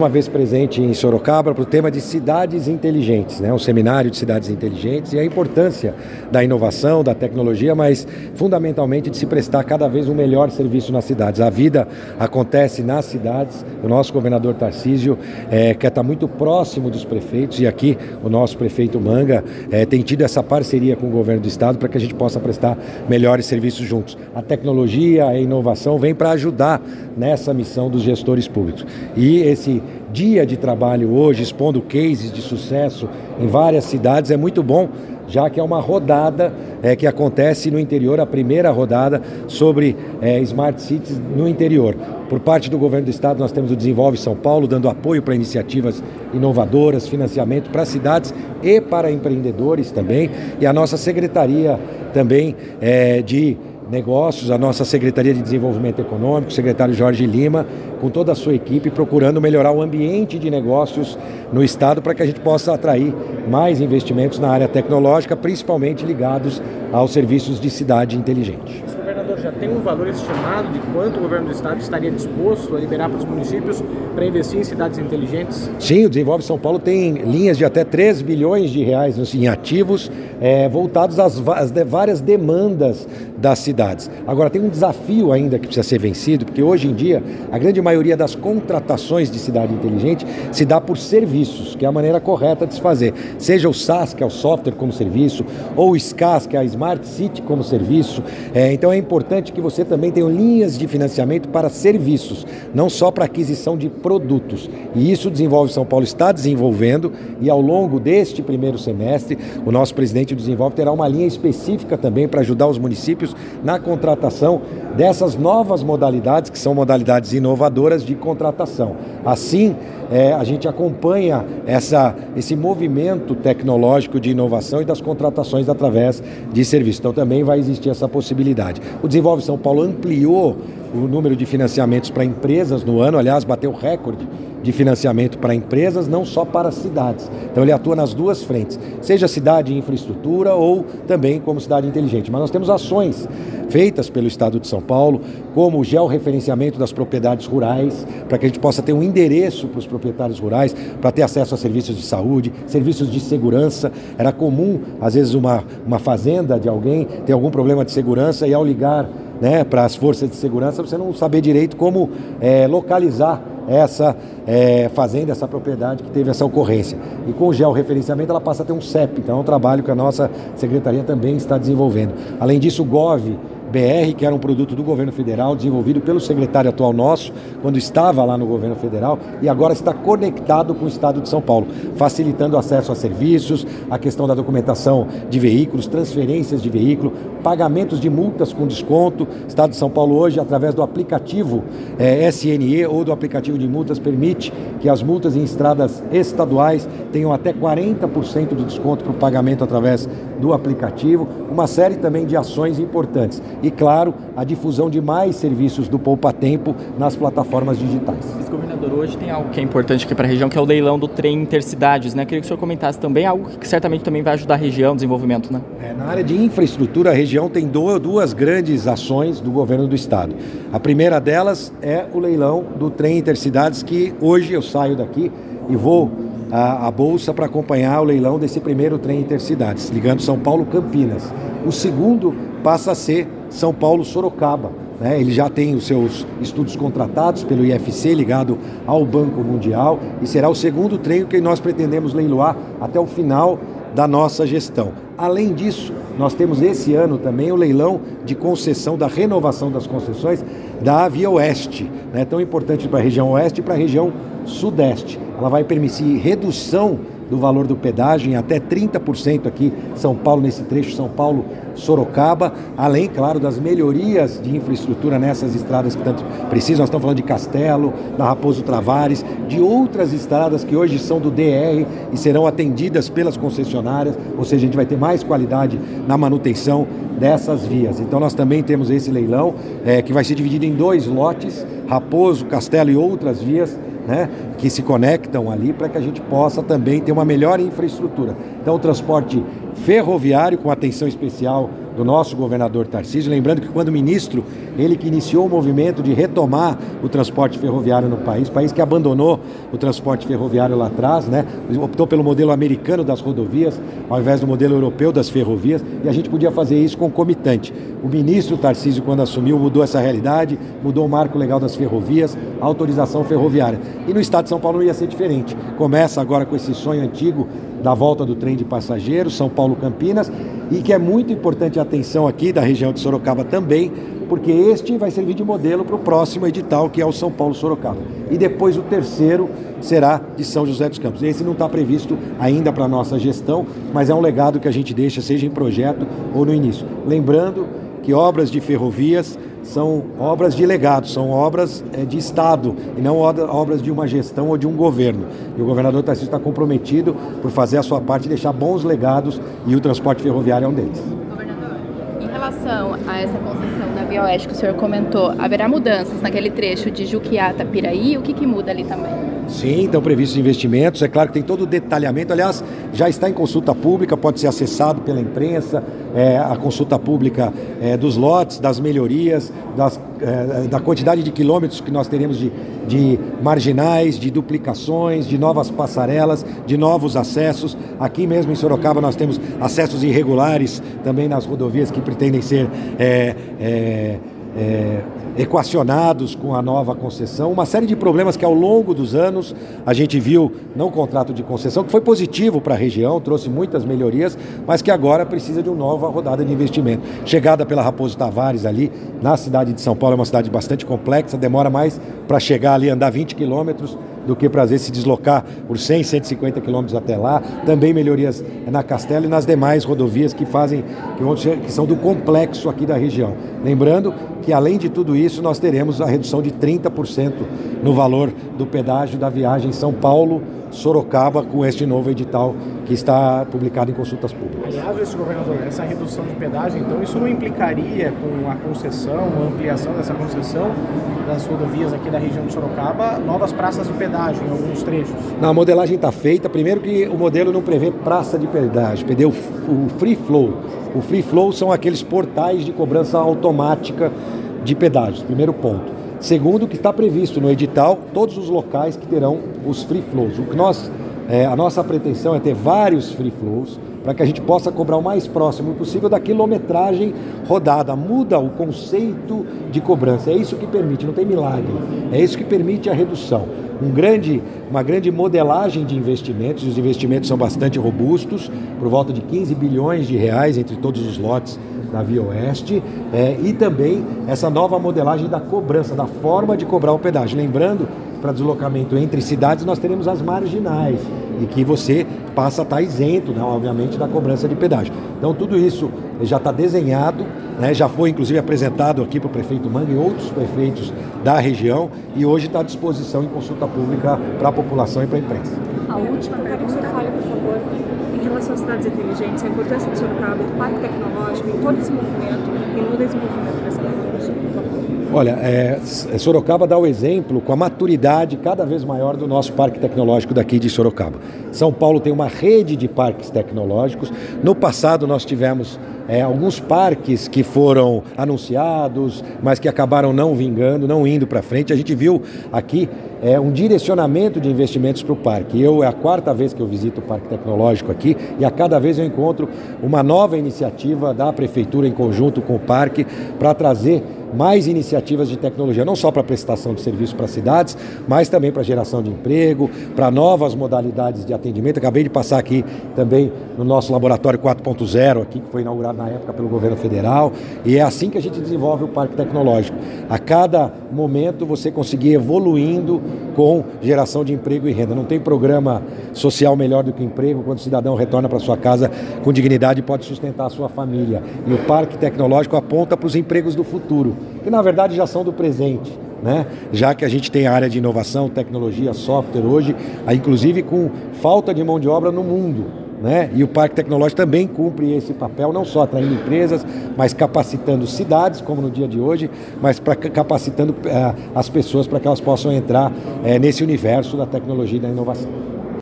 Uma vez presente em Sorocaba para o tema de cidades inteligentes, né? um seminário de cidades inteligentes e a importância da inovação, da tecnologia, mas fundamentalmente de se prestar cada vez um melhor serviço nas cidades. A vida acontece nas cidades, o nosso governador Tarcísio é, quer estar muito próximo dos prefeitos e aqui o nosso prefeito Manga é, tem tido essa parceria com o governo do estado para que a gente possa prestar melhores serviços juntos. A tecnologia, a inovação vem para ajudar nessa missão dos gestores públicos. E esse dia de trabalho hoje, expondo cases de sucesso em várias cidades, é muito bom, já que é uma rodada é, que acontece no interior, a primeira rodada sobre é, Smart Cities no interior. Por parte do governo do estado, nós temos o Desenvolve São Paulo, dando apoio para iniciativas inovadoras, financiamento para cidades e para empreendedores também, e a nossa secretaria também é, de negócios, a nossa Secretaria de Desenvolvimento Econômico, o secretário Jorge Lima, com toda a sua equipe, procurando melhorar o ambiente de negócios no Estado para que a gente possa atrair mais investimentos na área tecnológica, principalmente ligados aos serviços de cidade inteligente já tem um valor estimado de quanto o governo do estado estaria disposto a liberar para os municípios para investir em cidades inteligentes? Sim, o Desenvolve São Paulo tem linhas de até 3 bilhões de reais em ativos é, voltados às, várias demandas das cidades. Agora, tem um desafio ainda que precisa ser vencido, porque hoje em dia a grande maioria das contratações de cidade inteligente se dá por serviços, que é a maneira correta de se fazer. Seja o SaaS, que é o software como serviço, ou o SCAS, que é a Smart City como serviço. É, então é importante que você também tenha linhas de financiamento para serviços, não só para aquisição de produtos. E isso Desenvolve São Paulo está desenvolvendo e ao longo deste primeiro semestre, o nosso presidente do Desenvolve terá uma linha específica também para ajudar os municípios na contratação dessas novas modalidades, que são modalidades inovadoras de contratação. Assim, é, a gente acompanha essa, esse movimento tecnológico de inovação e das contratações através de serviços. Então também vai existir essa possibilidade. O Desenvolve São Paulo ampliou o número de financiamentos para empresas no ano, aliás, bateu recorde de financiamento para empresas, não só para cidades. Então ele atua nas duas frentes, seja cidade e infraestrutura ou também como cidade inteligente. Mas nós temos ações feitas pelo Estado de São Paulo, como o georreferenciamento das propriedades rurais, para que a gente possa ter um endereço para os proprietários rurais, para ter acesso a serviços de saúde, serviços de segurança. Era comum, às vezes, uma, uma fazenda de alguém ter algum problema de segurança e ao ligar né, para as forças de segurança, você não saber direito como é, localizar essa é, fazenda, essa propriedade que teve essa ocorrência. E com o georreferenciamento ela passa a ter um CEP, então é um trabalho que a nossa secretaria também está desenvolvendo. Além disso, o GOV BR, que era um produto do governo federal, desenvolvido pelo secretário atual nosso, quando estava lá no governo federal, e agora está conectado com o Estado de São Paulo, facilitando acesso a serviços, a questão da documentação de veículos, transferências de veículo, pagamentos de multas com desconto. O Estado de São Paulo hoje, através do aplicativo é, SNE ou do aplicativo de multas, permite que as multas em estradas estaduais tenham até 40% de desconto para o pagamento através do aplicativo. Uma série também de ações importantes e, claro, a difusão de mais serviços do Poupa Tempo nas plataformas digitais. Esse governador, hoje tem algo que é importante aqui para a região, que é o leilão do trem intercidades. Né? Queria que o senhor comentasse também algo que certamente também vai ajudar a região, desenvolvimento. Né? É, na área de infraestrutura, a região tem duas grandes ações do governo do estado. A primeira delas é o leilão do trem intercidades, que hoje eu saio daqui e vou a, a Bolsa para acompanhar o leilão desse primeiro trem intercidades, ligando São Paulo-Campinas. O segundo passa a ser são Paulo-Sorocaba. Né? Ele já tem os seus estudos contratados pelo IFC, ligado ao Banco Mundial, e será o segundo treino que nós pretendemos leiloar até o final da nossa gestão. Além disso, nós temos esse ano também o leilão de concessão da renovação das concessões da Via Oeste, né? tão importante para a região oeste e para a região sudeste. Ela vai permitir redução do valor do pedágio em até 30% aqui São Paulo, nesse trecho São Paulo-Sorocaba, além, claro, das melhorias de infraestrutura nessas estradas que tanto precisam. Nós estamos falando de Castelo, da Raposo Travares, de outras estradas que hoje são do DR e serão atendidas pelas concessionárias, ou seja, a gente vai ter mais qualidade na manutenção dessas vias. Então nós também temos esse leilão é, que vai ser dividido em dois lotes, Raposo, Castelo e outras vias, né, que se conectam ali para que a gente possa também ter uma melhor infraestrutura. Então, o transporte ferroviário com atenção especial do nosso governador Tarcísio. Lembrando que quando ministro, ele que iniciou o movimento de retomar o transporte ferroviário no país, país que abandonou o transporte ferroviário lá atrás, né? optou pelo modelo americano das rodovias, ao invés do modelo europeu das ferrovias, e a gente podia fazer isso concomitante. O ministro Tarcísio, quando assumiu, mudou essa realidade, mudou o marco legal das ferrovias, a autorização ferroviária. E no estado de São Paulo não ia ser diferente. Começa agora com esse sonho antigo da volta do trem de passageiros, São Paulo-Campinas, e que é muito importante a atenção aqui da região de Sorocaba também, porque este vai servir de modelo para o próximo edital, que é o São Paulo-Sorocaba. E depois o terceiro será de São José dos Campos. Esse não está previsto ainda para a nossa gestão, mas é um legado que a gente deixa, seja em projeto ou no início. Lembrando que obras de ferrovias são obras de legado, são obras é, de Estado e não obras de uma gestão ou de um governo. E o governador Tarcísio está comprometido por fazer a sua parte e deixar bons legados e o transporte ferroviário é um deles. Governador, em relação a essa concessão da Via que o senhor comentou, haverá mudanças naquele trecho de Juquiá-Piraí? O que, que muda ali também? Sim, estão previstos investimentos. É claro que tem todo o detalhamento. Aliás, já está em consulta pública, pode ser acessado pela imprensa. É, a consulta pública é, dos lotes, das melhorias, das, é, da quantidade de quilômetros que nós teremos de, de marginais, de duplicações, de novas passarelas, de novos acessos. Aqui mesmo em Sorocaba nós temos acessos irregulares também nas rodovias que pretendem ser é, é, é, equacionados com a nova concessão, uma série de problemas que ao longo dos anos a gente viu no contrato de concessão, que foi positivo para a região, trouxe muitas melhorias, mas que agora precisa de uma nova rodada de investimento. Chegada pela Raposo Tavares ali, na cidade de São Paulo, é uma cidade bastante complexa, demora mais para chegar ali, andar 20 quilômetros do que para se deslocar por 100, 150 quilômetros até lá. Também melhorias na Castelo e nas demais rodovias que fazem, que, são do complexo aqui da região. Lembrando que além de tudo isso, nós teremos a redução de 30% no valor do pedágio da viagem São Paulo Sorocaba com este novo edital que está publicado em consultas públicas. Aliás, esse governador, essa redução de pedágio, então isso não implicaria com a concessão, a ampliação dessa concessão das rodovias aqui da região de Sorocaba, novas praças de pedágio em alguns trechos? Não, a modelagem está feita. Primeiro que o modelo não prevê praça de pedágio, prevê o free flow. O free flow são aqueles portais de cobrança automática de pedágios, primeiro ponto. Segundo, que está previsto no edital todos os locais que terão os free flows. O que nós, é, a nossa pretensão é ter vários free flows para que a gente possa cobrar o mais próximo possível da quilometragem rodada. Muda o conceito de cobrança. É isso que permite, não tem milagre. É isso que permite a redução. Um grande, uma grande modelagem de investimentos, os investimentos são bastante robustos, por volta de 15 bilhões de reais entre todos os lotes da Via Oeste, é, e também essa nova modelagem da cobrança, da forma de cobrar o pedágio. Lembrando, para deslocamento entre cidades, nós teremos as marginais, e que você passa a estar isento, né, obviamente, da cobrança de pedágio. Então, tudo isso já está desenhado, né, já foi inclusive apresentado aqui para o prefeito Manga e outros prefeitos da região, e hoje está à disposição em consulta pública para a população e para a imprensa. A última, eu quero que o senhor fale, por favor, em relação às cidades inteligentes, a importância do Sorocaba, do parque tecnológico, em todo esse movimento e no desenvolvimento dessa tecnologia, por favor. Olha, é, Sorocaba dá o exemplo com a maturidade cada vez maior do nosso parque tecnológico daqui de Sorocaba. São Paulo tem uma rede de parques tecnológicos. No passado nós tivemos é, alguns parques que foram anunciados, mas que acabaram não vingando, não indo para frente. A gente viu aqui é, um direcionamento de investimentos para o parque. Eu é a quarta vez que eu visito o Parque Tecnológico aqui e a cada vez eu encontro uma nova iniciativa da prefeitura em conjunto com o parque para trazer mais iniciativas de tecnologia, não só para prestação de serviço para cidades, mas também para geração de emprego, para novas modalidades de atendimento. Acabei de passar aqui também no nosso laboratório 4.0, aqui que foi inaugurado na época pelo governo federal, e é assim que a gente desenvolve o parque tecnológico. A cada momento você conseguir evoluindo com geração de emprego e renda. Não tem programa social melhor do que emprego quando o cidadão retorna para sua casa com dignidade e pode sustentar a sua família. E o parque tecnológico aponta para os empregos do futuro que na verdade já são do presente. Né? Já que a gente tem a área de inovação, tecnologia, software hoje, inclusive com falta de mão de obra no mundo. Né? E o Parque Tecnológico também cumpre esse papel, não só atraindo empresas, mas capacitando cidades, como no dia de hoje, mas pra, capacitando uh, as pessoas para que elas possam entrar uh, nesse universo da tecnologia e da inovação.